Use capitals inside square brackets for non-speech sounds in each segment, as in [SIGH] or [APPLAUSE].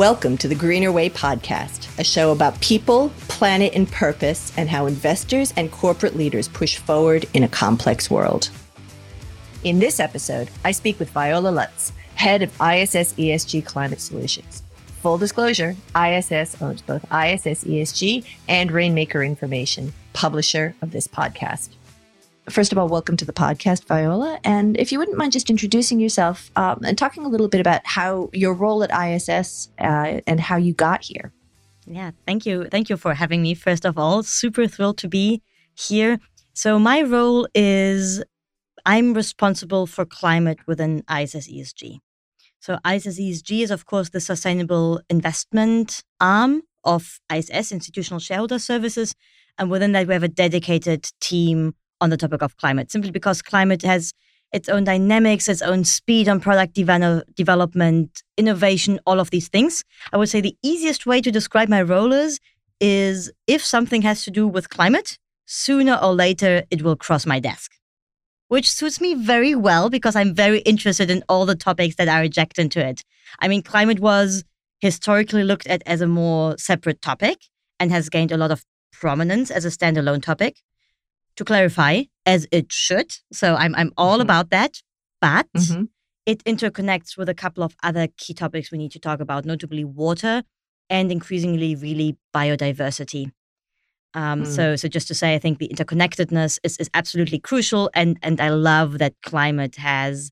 Welcome to the Greener Way podcast, a show about people, planet, and purpose, and how investors and corporate leaders push forward in a complex world. In this episode, I speak with Viola Lutz, head of ISS ESG Climate Solutions. Full disclosure ISS owns both ISS ESG and Rainmaker Information, publisher of this podcast. First of all, welcome to the podcast, Viola. And if you wouldn't mind just introducing yourself um, and talking a little bit about how your role at ISS uh, and how you got here. Yeah, thank you. Thank you for having me. First of all, super thrilled to be here. So, my role is I'm responsible for climate within ISS ESG. So, ISS ESG is, of course, the sustainable investment arm of ISS, Institutional Shareholder Services. And within that, we have a dedicated team on the topic of climate, simply because climate has its own dynamics, its own speed on product develop, development, innovation, all of these things. I would say the easiest way to describe my role is, is if something has to do with climate, sooner or later it will cross my desk, which suits me very well because I'm very interested in all the topics that are adjacent into it. I mean, climate was historically looked at as a more separate topic and has gained a lot of prominence as a standalone topic to clarify, as it should. So I'm I'm all mm-hmm. about that. But mm-hmm. it interconnects with a couple of other key topics we need to talk about, notably water and increasingly really biodiversity. Um, mm. So, so just to say, I think the interconnectedness is, is absolutely crucial, and and I love that climate has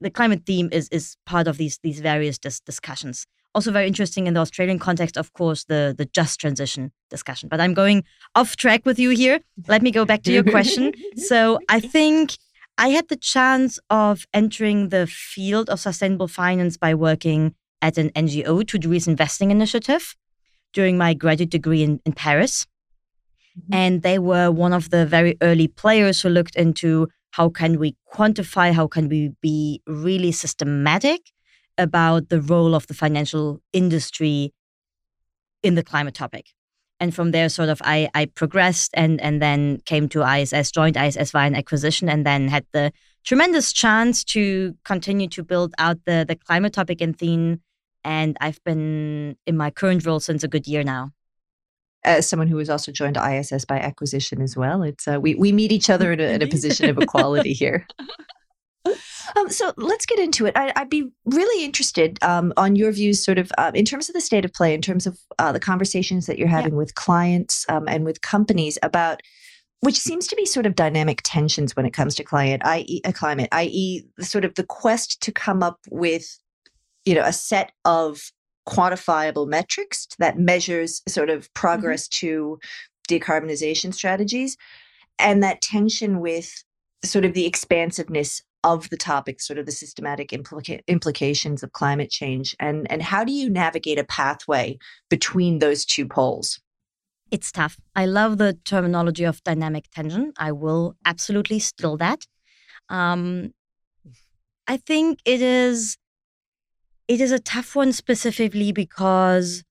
the climate theme is is part of these these various dis- discussions also very interesting in the Australian context, of course, the the just transition discussion. But I'm going off track with you here. Let me go back to your question. [LAUGHS] so I think I had the chance of entering the field of sustainable finance by working at an NGO to 2 Degrees Investing Initiative during my graduate degree in, in Paris. Mm-hmm. And they were one of the very early players who looked into how can we quantify, how can we be really systematic about the role of the financial industry in the climate topic. And from there, sort of, I, I progressed and, and then came to ISS, joined ISS via an acquisition, and then had the tremendous chance to continue to build out the, the climate topic and theme. And I've been in my current role since a good year now. As someone who has also joined ISS by acquisition as well, it's uh, we we meet each other [LAUGHS] in a, in a position of equality here. [LAUGHS] Um, so let's get into it. I, would be really interested um, on your views, sort of uh, in terms of the state of play, in terms of uh, the conversations that you're having yeah. with clients um, and with companies about which seems to be sort of dynamic tensions when it comes to client, i.e., a climate, i.e., sort of the quest to come up with, you know, a set of quantifiable metrics that measures sort of mm-hmm. progress mm-hmm. to decarbonization strategies, and that tension with sort of the expansiveness of the topic, sort of the systematic implica- implications of climate change, and and how do you navigate a pathway between those two poles? It's tough. I love the terminology of dynamic tension. I will absolutely steal that. Um, I think it is it is a tough one specifically because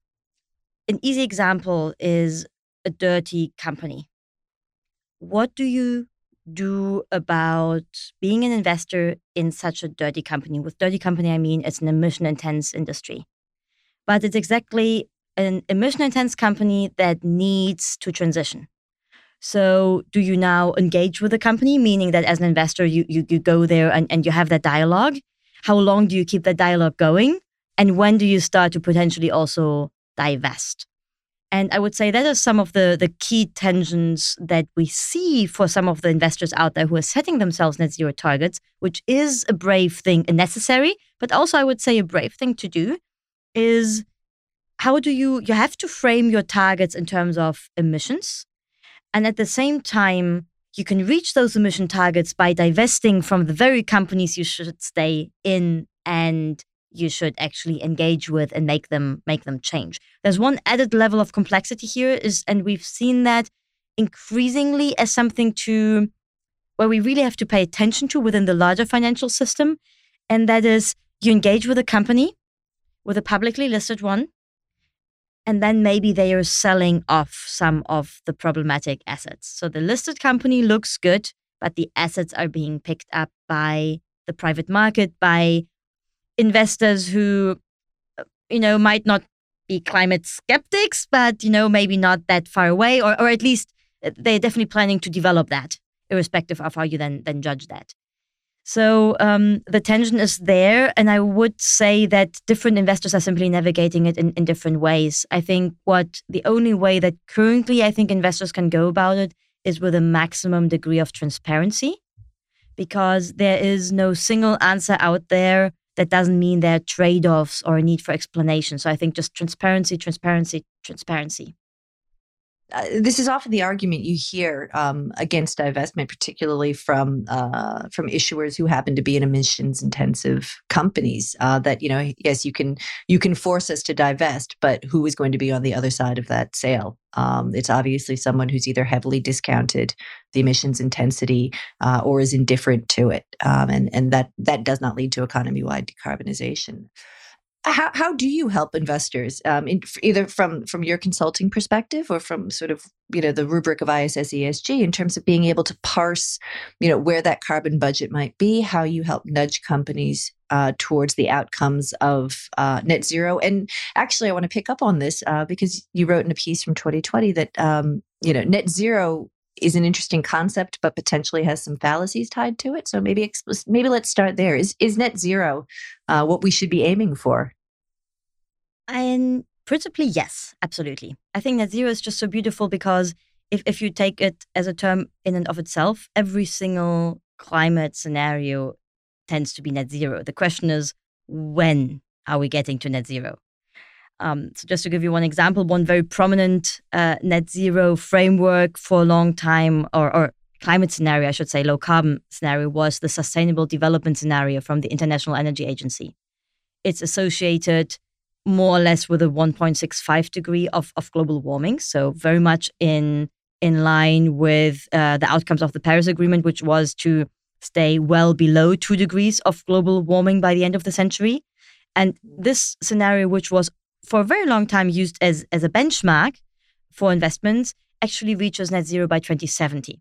an easy example is a dirty company. What do you do about being an investor in such a dirty company? With dirty company, I mean it's an emission intense industry. But it's exactly an emission intense company that needs to transition. So, do you now engage with the company, meaning that as an investor, you, you, you go there and, and you have that dialogue? How long do you keep that dialogue going? And when do you start to potentially also divest? And I would say that are some of the, the key tensions that we see for some of the investors out there who are setting themselves net zero targets, which is a brave thing, a necessary, but also I would say a brave thing to do, is how do you you have to frame your targets in terms of emissions. And at the same time, you can reach those emission targets by divesting from the very companies you should stay in and you should actually engage with and make them make them change. There's one added level of complexity here is and we've seen that increasingly as something to where we really have to pay attention to within the larger financial system and that is you engage with a company with a publicly listed one and then maybe they are selling off some of the problematic assets. So the listed company looks good, but the assets are being picked up by the private market, by investors who you know might not be climate skeptics, but you know, maybe not that far away, or or at least uh, they're definitely planning to develop that, irrespective of how you then then judge that. So um, the tension is there, and I would say that different investors are simply navigating it in, in different ways. I think what the only way that currently I think investors can go about it is with a maximum degree of transparency, because there is no single answer out there that doesn't mean there are trade offs or a need for explanation. So I think just transparency, transparency, transparency. Uh, this is often the argument you hear um, against divestment, particularly from uh, from issuers who happen to be in emissions intensive companies. Uh, that you know, yes, you can you can force us to divest, but who is going to be on the other side of that sale? Um, it's obviously someone who's either heavily discounted the emissions intensity uh, or is indifferent to it, um, and and that that does not lead to economy wide decarbonization how, how do you help investors um, in, either from from your consulting perspective or from sort of you know the rubric of ISS ESG in terms of being able to parse you know where that carbon budget might be how you help nudge companies uh, towards the outcomes of uh, net zero and actually I want to pick up on this uh, because you wrote in a piece from 2020 that um, you know net zero is an interesting concept, but potentially has some fallacies tied to it. So maybe maybe let's start there. Is is net zero uh, what we should be aiming for? And principally, yes, absolutely. I think net zero is just so beautiful because if if you take it as a term in and of itself, every single climate scenario tends to be net zero. The question is, when are we getting to net zero? Um, so, just to give you one example, one very prominent uh, net zero framework for a long time, or, or climate scenario, I should say, low carbon scenario, was the Sustainable Development Scenario from the International Energy Agency. It's associated more or less with a 1.65 degree of, of global warming, so very much in in line with uh, the outcomes of the Paris Agreement, which was to stay well below two degrees of global warming by the end of the century. And this scenario, which was for a very long time used as, as a benchmark for investments, actually reaches net zero by 2070.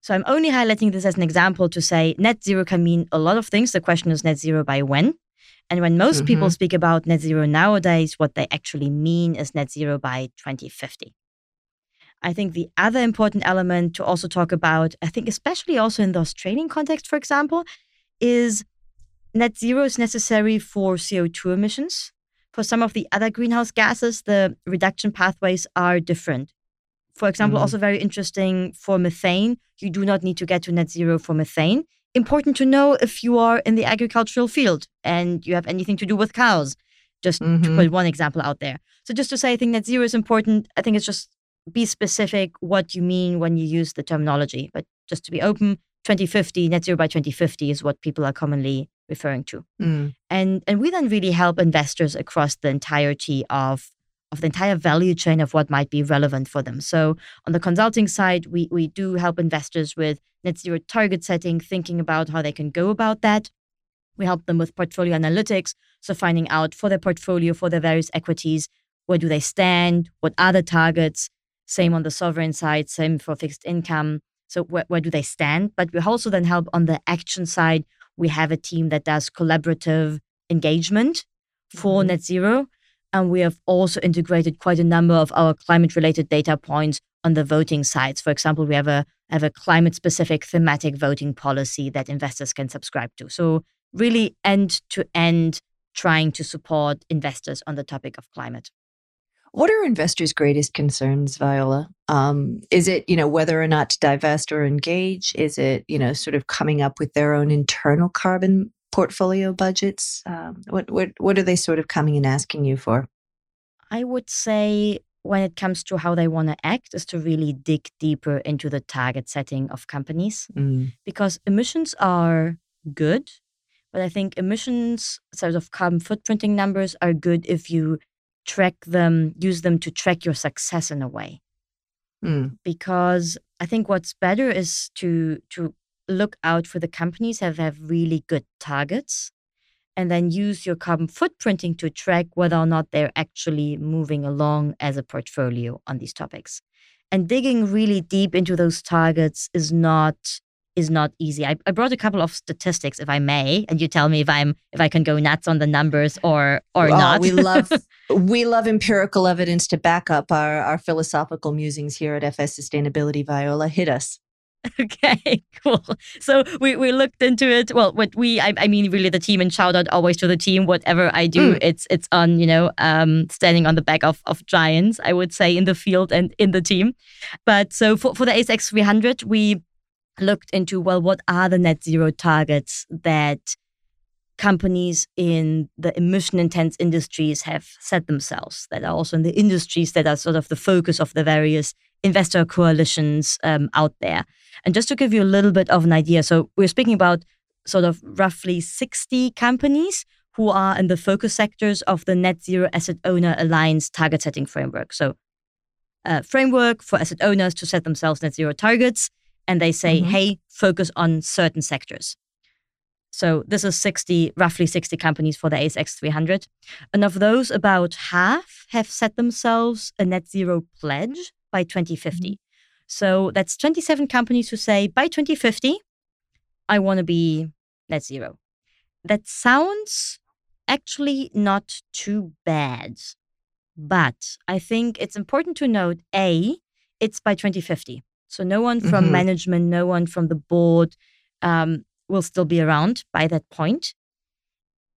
So I'm only highlighting this as an example to say net zero can mean a lot of things. The question is net zero by when? And when most mm-hmm. people speak about net zero nowadays, what they actually mean is net zero by 2050. I think the other important element to also talk about, I think, especially also in the Australian context, for example, is net zero is necessary for CO2 emissions. For some of the other greenhouse gases, the reduction pathways are different. For example, mm-hmm. also very interesting for methane, you do not need to get to net zero for methane. Important to know if you are in the agricultural field and you have anything to do with cows, just mm-hmm. to put one example out there. So, just to say, I think net zero is important. I think it's just be specific what you mean when you use the terminology. But just to be open, 2050, net zero by 2050 is what people are commonly referring to. Mm. And and we then really help investors across the entirety of of the entire value chain of what might be relevant for them. So on the consulting side, we we do help investors with net zero target setting, thinking about how they can go about that. We help them with portfolio analytics, so finding out for their portfolio, for their various equities, where do they stand, what are the targets. Same on the sovereign side, same for fixed income. So where, where do they stand? But we also then help on the action side we have a team that does collaborative engagement for mm-hmm. net zero. And we have also integrated quite a number of our climate related data points on the voting sides. For example, we have a have a climate specific thematic voting policy that investors can subscribe to. So really end to end trying to support investors on the topic of climate. What are investors' greatest concerns, Viola? Um, is it, you know, whether or not to divest or engage? Is it, you know, sort of coming up with their own internal carbon portfolio budgets? Um, what, what, what are they sort of coming and asking you for? I would say when it comes to how they want to act is to really dig deeper into the target setting of companies mm. because emissions are good but i think emissions sort of carbon footprinting numbers are good if you track them, use them to track your success in a way. Mm. Because I think what's better is to to look out for the companies that have really good targets and then use your carbon footprinting to track whether or not they're actually moving along as a portfolio on these topics. And digging really deep into those targets is not is not easy. I, I brought a couple of statistics, if I may, and you tell me if I'm if I can go nuts on the numbers or or oh, not. we love [LAUGHS] we love empirical evidence to back up our our philosophical musings here at FS Sustainability. Viola, hit us. [LAUGHS] Okay, cool. So we, we looked into it. Well, what we I, I mean really the team and shout out always to the team. Whatever I do, mm. it's it's on, you know, um standing on the back of of giants, I would say, in the field and in the team. But so for, for the ASX 300, we looked into well, what are the net zero targets that companies in the emission intense industries have set themselves that are also in the industries that are sort of the focus of the various investor coalitions um, out there. And just to give you a little bit of an idea, so we're speaking about sort of roughly 60 companies who are in the focus sectors of the Net Zero Asset Owner Alliance target setting framework. So, a framework for asset owners to set themselves net zero targets. And they say, mm-hmm. hey, focus on certain sectors. So, this is 60, roughly 60 companies for the ASX 300. And of those, about half have set themselves a net zero pledge by 2050. Mm-hmm. So that's 27 companies who say by 2050, I want to be net zero. That sounds actually not too bad. But I think it's important to note A, it's by 2050. So no one from mm-hmm. management, no one from the board um, will still be around by that point.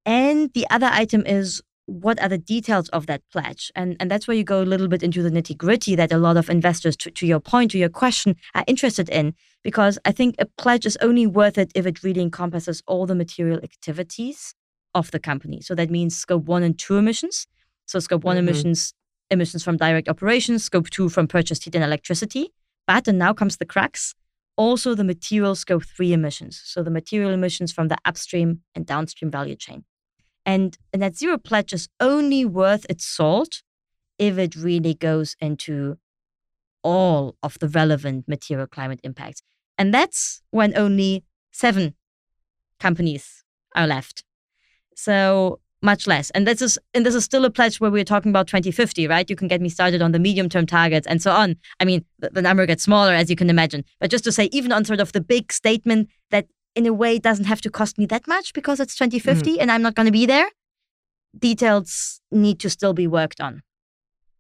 And the other item is what are the details of that pledge? And, and that's where you go a little bit into the nitty gritty that a lot of investors, to, to your point, to your question, are interested in. Because I think a pledge is only worth it if it really encompasses all the material activities of the company. So that means scope one and two emissions. So scope one mm-hmm. emissions, emissions from direct operations, scope two from purchased heat and electricity. But, and now comes the cracks, also the material scope three emissions. So the material emissions from the upstream and downstream value chain. And net zero pledge is only worth its salt if it really goes into all of the relevant material climate impacts. And that's when only seven companies are left. So much less. And this is and this is still a pledge where we're talking about 2050, right? You can get me started on the medium term targets and so on. I mean, the, the, number gets smaller as you can imagine. But just to say, even on sort of the big statement that in a way it doesn't have to cost me that much because it's 2050 mm-hmm. and I'm not going to be there. Details need to still be worked on.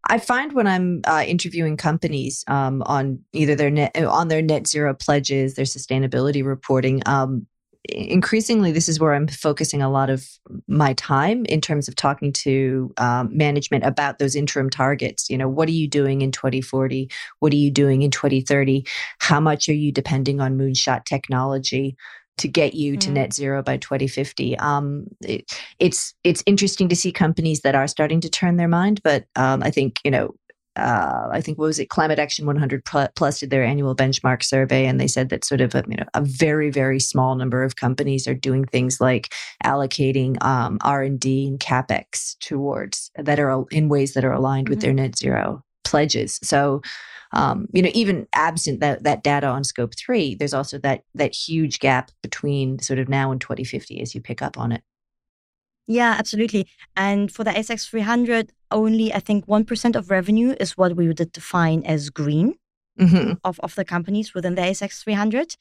I find when I'm uh, interviewing companies um, on either their net on their net zero pledges, their sustainability reporting, um, increasingly this is where i'm focusing a lot of my time in terms of talking to um, management about those interim targets you know what are you doing in 2040 what are you doing in 2030 how much are you depending on moonshot technology to get you to mm. net zero by 2050. Um, it, it's it's interesting to see companies that are starting to turn their mind, but um, I think you know. Uh, I think what was it? Climate Action 100 Plus did their annual benchmark survey, and they said that sort of a, you know a very very small number of companies are doing things like allocating um, R and D and capex towards that are in ways that are aligned mm-hmm. with their net zero pledges. So um, you know, even absent that that data on scope three, there's also that that huge gap between sort of now and 2050 as you pick up on it. Yeah, absolutely. And for the ASX 300, only I think 1% of revenue is what we would define as green mm-hmm. of, of the companies within the ASX 300.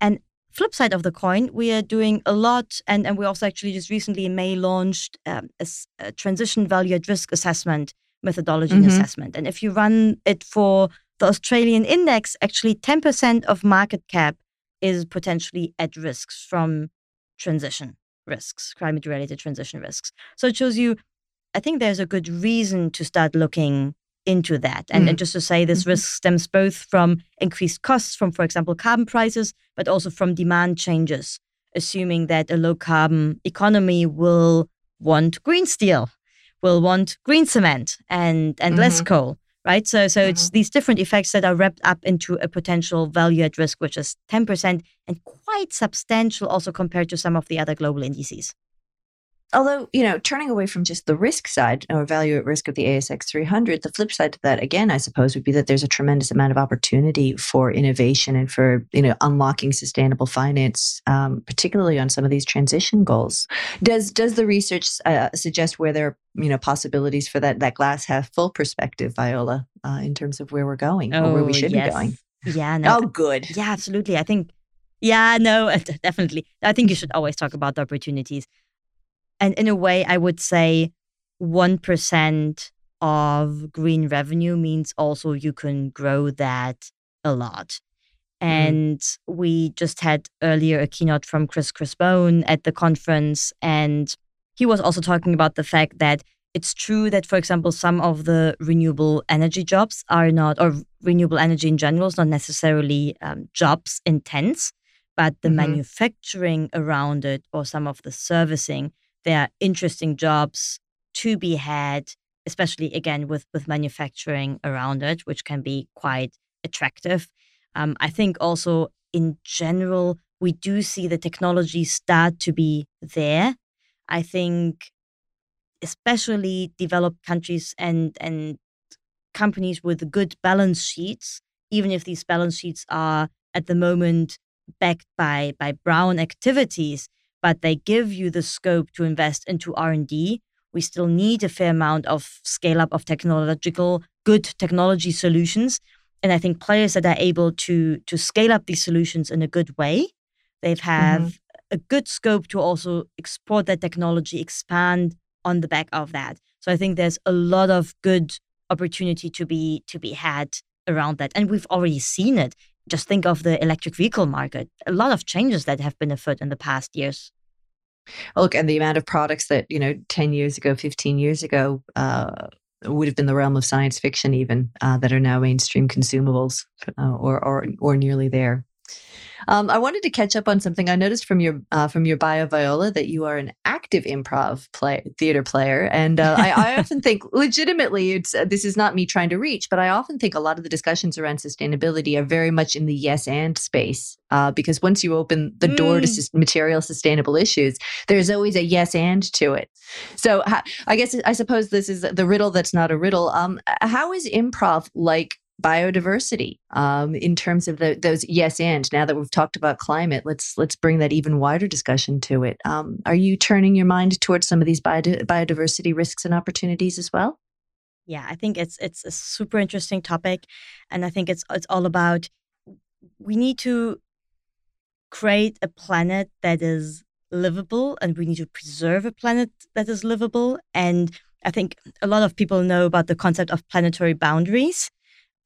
And flip side of the coin, we are doing a lot. And, and we also actually just recently in May launched um, a, a, transition value at risk assessment methodology mm-hmm. and assessment. And if you run it for the Australian index, actually 10% of market cap is potentially at risks from transition risks, climate related transition risks. So it shows you, I think there's a good reason to start looking into that. And, mm. and just to say, this mm-hmm. risk stems both from increased costs from, for example, carbon prices, but also from demand changes, assuming that a low carbon economy will want green steel, will want green cement and, and mm-hmm. less coal right? So, so mm-hmm. it's these different effects that are wrapped up into a potential value at risk, which is 10% and quite substantial also compared to some of the other global indices although you know turning away from just the risk side or value at risk of the asx 300 the flip side to that again i suppose would be that there's a tremendous amount of opportunity for innovation and for you know unlocking sustainable finance um, particularly on some of these transition goals does does the research uh, suggest where there are you know possibilities for that that glass half full perspective viola uh, in terms of where we're going oh, or where we oh, should yes. be going yeah no, oh good yeah absolutely i think Yeah, no, [LAUGHS] definitely. I think you should always talk about the opportunities. And in a way, I would say 1% of green revenue means also you can grow that a lot. Mm-hmm. And mm. we just had earlier a keynote from Chris Crispone at the conference. And he was also talking about the fact that it's true that, for example, some of the renewable energy jobs are not, or renewable energy in general is not necessarily um, jobs intense, but the mm-hmm. manufacturing around it or some of the servicing, there are interesting jobs to be had, especially again with, with manufacturing around it, which can be quite attractive. Um, I think also in general, we do see the technology start to be there. I think especially developed countries and and companies with good balance sheets, even if these balance sheets are at the moment backed by by brown activities, but they give you the scope to invest into R&D. We still need a fair amount of scale up of technological good technology solutions, and I think players that are able to to scale up these solutions in a good way, they've have mm-hmm. a good scope to also export that technology, expand on the back of that. So I think there's a lot of good opportunity to be to be had around that. And we've already seen it. Just think of the electric vehicle market. A lot of changes that have been afoot in the past years. Look, and the amount of products that, you know, 10 years ago, 15 years ago, uh, would have been the realm of science fiction, even uh, that are now mainstream consumables uh, or, or, or nearly there. Um, I wanted to catch up on something I noticed from your uh, from your bio, Viola, that you are an active improv play theater player, and uh, I, I, [LAUGHS] often think, legitimately, it's uh, this is not me trying to reach, but I often think a lot of the discussions around sustainability are very much in the yes and space, uh, because once you open the door mm. to material sustainable issues, there's always a yes and to it. So I guess I suppose this is the riddle that's not a riddle. Um, how is improv like biodiversity um, in terms of the, those yes and. Now that we've talked about climate let's let's bring that even wider discussion to it. Um, are you turning your mind towards some of these biodiversity risks and opportunities as well? Yeah i think it's it's a super interesting topic and i think it's it's all about we need to create a planet that is livable and we need to preserve a planet that is livable and i think a lot of people know about the concept of planetary boundaries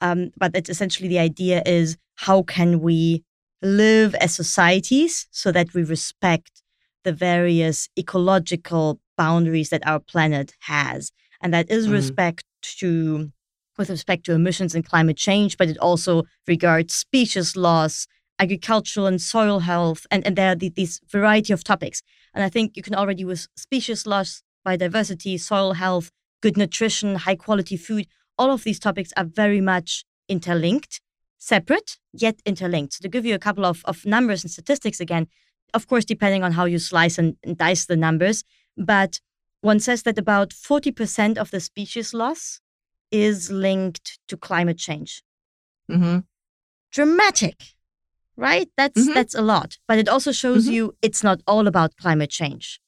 um, but it's essentially the idea is how can we live as societies so that we respect the various ecological boundaries that our planet has. And that is mm. respect to with respect to emissions and climate change, but it also regards species loss, agricultural and soil health, and, and there are the, these variety of topics. And I think you can already with species loss, biodiversity, soil health, good nutrition, high quality food, all of these topics are very much interlinked, separate, yet interlinked. So to give you a couple of, of numbers and statistics again, of course, depending on how you slice and, and dice the numbers, but one says that about 40% of the species loss is linked to climate change. Mm-hmm. Dramatic, right? That's mm-hmm. that's a lot. But it also shows mm-hmm. you it's not all about climate change.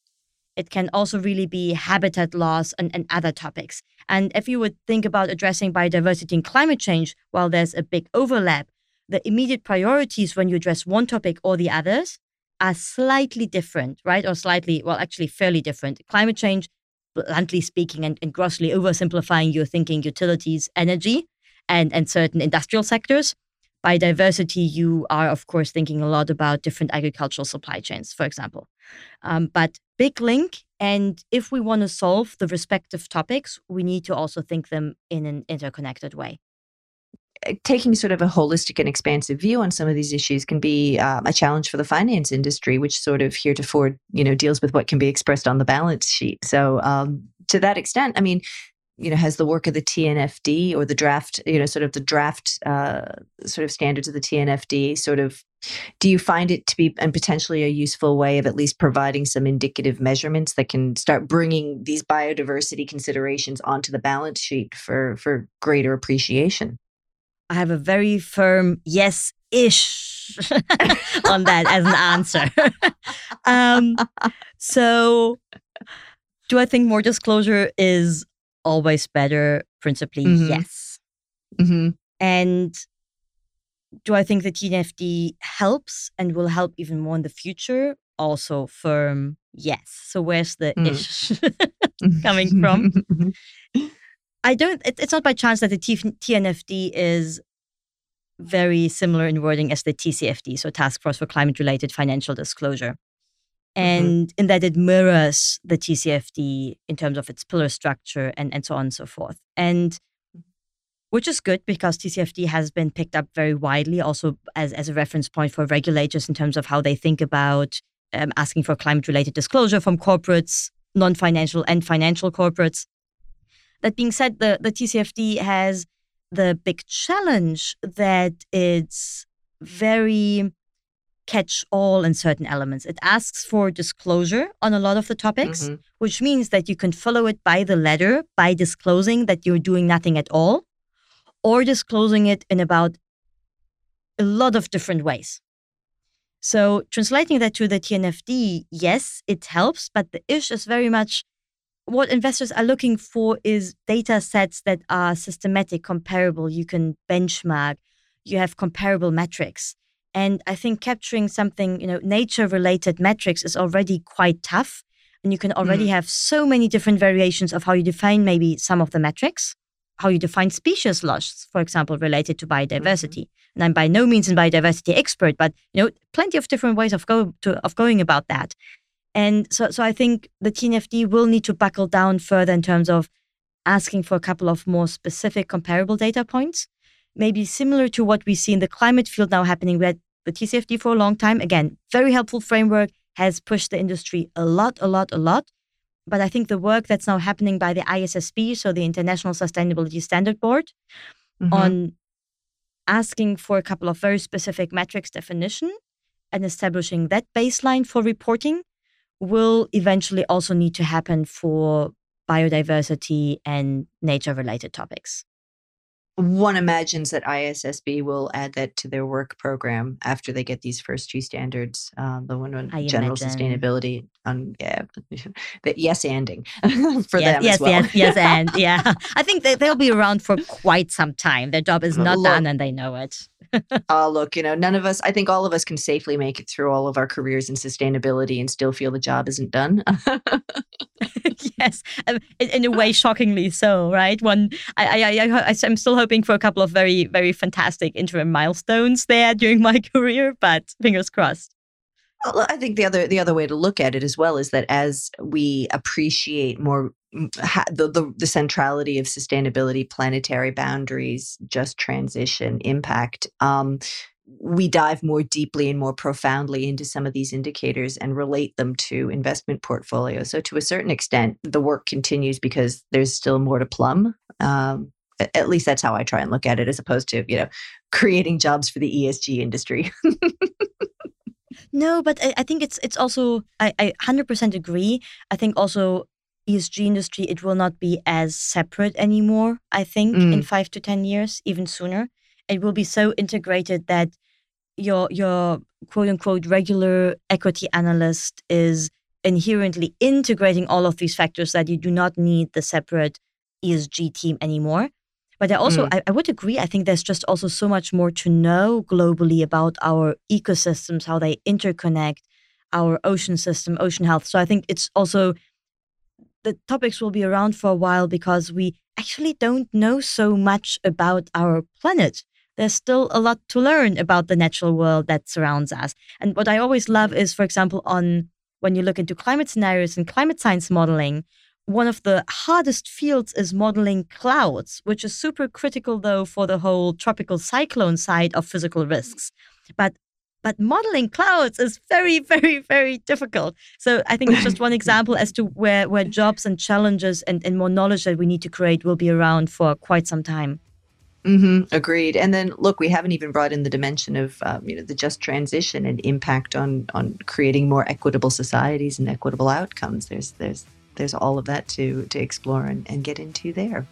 It can also really be habitat loss and, and other topics. And if you would think about addressing biodiversity and climate change, while there's a big overlap, the immediate priorities when you address one topic or the others are slightly different, right? Or slightly, well, actually fairly different. Climate change, bluntly speaking and, and grossly oversimplifying, you're thinking utilities, energy, and, and certain industrial sectors. Biodiversity, you are, of course, thinking a lot about different agricultural supply chains, for example. Um, but big link. And if we want to solve the respective topics, we need to also think them in an interconnected way. Eh, taking sort of a holistic and expansive view on some of these issues can be um, a challenge for the finance industry, which sort of heretofore, you know, deals with what can be expressed on the balance sheet. So, um, to that extent, I mean, you know, has the work of the TNFD or the draft, you know, sort of the draft uh, sort of standards of the TNFD sort of, do you find it to be and potentially a useful way of at least providing some indicative measurements that can start bringing these biodiversity considerations onto the balance sheet for for greater appreciation? I have a very firm yes ish [LAUGHS] on that as an answer. [LAUGHS] um, so, do I think more disclosure is always better? Principally, mm-hmm. yes. Mm-hmm. And do I think the TNFD helps and will help even more in the future? Also, firm yes. So, where's the mm. ish [LAUGHS] coming from? [LAUGHS] I don't, it, it's not by chance that the T, TNFD is very similar in wording as the TCFD, so Task Force for Climate Related Financial Disclosure. Mm-hmm. And mm-hmm. in that it mirrors the TCFD in terms of its pillar structure and, and so on and so forth. And which is good because TCFD has been picked up very widely also as, as a reference point for regulators in terms of how they think about um, asking for climate related disclosure from corporates, non financial and financial corporates. That being said, the, the TCFD has the big challenge that it's very catch all in certain elements. It asks for disclosure on a lot of the topics, mm-hmm. which means that you can follow it by the letter by disclosing that you're doing nothing at all or disclosing it in about a lot of different ways. So, translating that to the TNFD, yes, it helps, but the issue is very much what investors are looking for is data sets that are systematic, comparable. You can benchmark, you have comparable metrics. And I think capturing something, you know, nature related metrics is already quite tough. And you can already mm. have so many different variations of how you define maybe some of the metrics how you define species loss, for example, related to biodiversity. Mm-hmm. And I'm by no means a biodiversity expert, but you know, plenty of different ways of go to of going about that. And so, so I think the TNFD will need to buckle down further in terms of asking for a couple of more specific comparable data points, maybe similar to what we see in the climate field now happening with the TCFD for a long time. Again, very helpful framework has pushed the industry a lot, a lot, a lot. But I think the work that's now happening by the ISSB, so the International Sustainability Standard Board, mm-hmm. on asking for a couple of very specific metrics definition and establishing that baseline for reporting will eventually also need to happen for biodiversity and nature related topics one imagines that ISSB will add that to their work program after they get these first two standards, uh, the one on I general imagine. sustainability. On yeah, [LAUGHS] the yes anding [LAUGHS] for yes, them yes, as well. Yes, yes, and [LAUGHS] yeah. I think they, they'll be around for quite some time. Their job is not done, and they know it. Oh, [LAUGHS] look, you know, none of us. I think all of us can safely make it through all of our careers in sustainability and still feel the job isn't done. [LAUGHS] yes, um, in, in, a way, shockingly so. Right? One, I, I, I, I, I'm still hoping for a couple of very, very fantastic interim milestones there during my [LAUGHS] career, but fingers crossed. I think the other the other way to look at it as well is that as we appreciate more the, the, the centrality of sustainability, planetary boundaries, just transition, impact. Um, we dive more deeply and more profoundly into some of these indicators and relate them to investment portfolios. So, to a certain extent, the work continues because there's still more to plumb. Um, at least that's how I try and look at it, as opposed to you know creating jobs for the ESG industry. [LAUGHS] no, but I, I, think it's it's also I, I 100% agree. I think also ESG industry, it will not be as separate anymore, I think, mm. in five to 10 years, even sooner. It will be so integrated that your your quote unquote regular equity analyst is inherently integrating all of these factors that you do not need the separate ESG team anymore. But I also mm. I, I would agree. I think there's just also so much more to know globally about our ecosystems, how they interconnect, our ocean system, ocean health. So I think it's also the topics will be around for a while because we actually don't know so much about our planet. There's still a lot to learn about the natural world that surrounds us. And what I always love is, for example, on when you look into climate scenarios and climate science modeling, one of the hardest fields is modeling clouds, which is super critical though for the whole tropical cyclone side of physical risks. But but modeling clouds is very, [LAUGHS] very, very difficult. So I think it's just one [LAUGHS] example as to where, where jobs and challenges and, and more knowledge that we need to create will be around for quite some time. Mm-hmm, agreed. And then look, we haven't even brought in the dimension of um, you know the just transition and impact on on creating more equitable societies and equitable outcomes. There's there's there's all of that to to explore and, and get into there.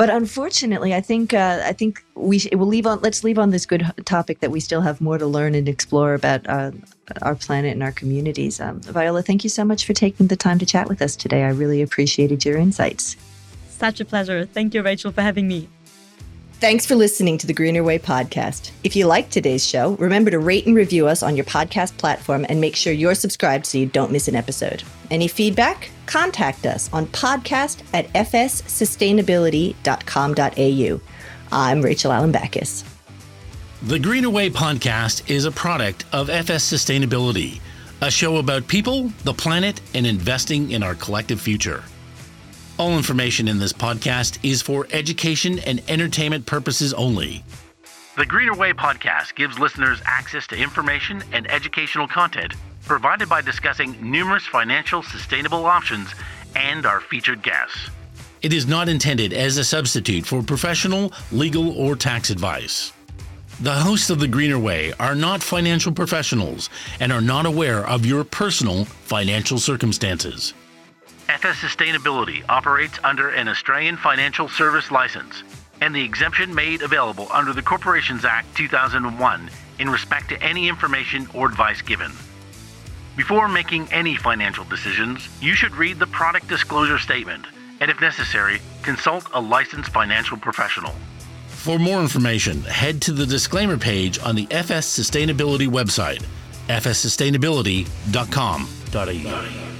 But unfortunately, I think uh, I think we sh- will leave on. Let's leave on this good topic that we still have more to learn and explore about uh, our planet and our communities. Um, Viola, thank you so much for taking the time to chat with us today. I really appreciated your insights. Such a pleasure. Thank you, Rachel, for having me. Thanks for listening to the Greener Way podcast. If you liked today's show, remember to rate and review us on your podcast platform and make sure you're subscribed so you don't miss an episode. Any feedback? Contact us on podcast at fssustainability.com.au. I'm Rachel Alembakis. The Greener Way podcast is a product of FS Sustainability, a show about people, the planet, and investing in our collective future. All information in this podcast is for education and entertainment purposes only. The Greener Way podcast gives listeners access to information and educational content provided by discussing numerous financial sustainable options and our featured guests. It is not intended as a substitute for professional, legal, or tax advice. The hosts of The Greener Way are not financial professionals and are not aware of your personal financial circumstances. FS Sustainability operates under an Australian Financial Service License and the exemption made available under the Corporations Act 2001 in respect to any information or advice given. Before making any financial decisions, you should read the product disclosure statement and, if necessary, consult a licensed financial professional. For more information, head to the disclaimer page on the FS Sustainability website, fssustainability.com.au.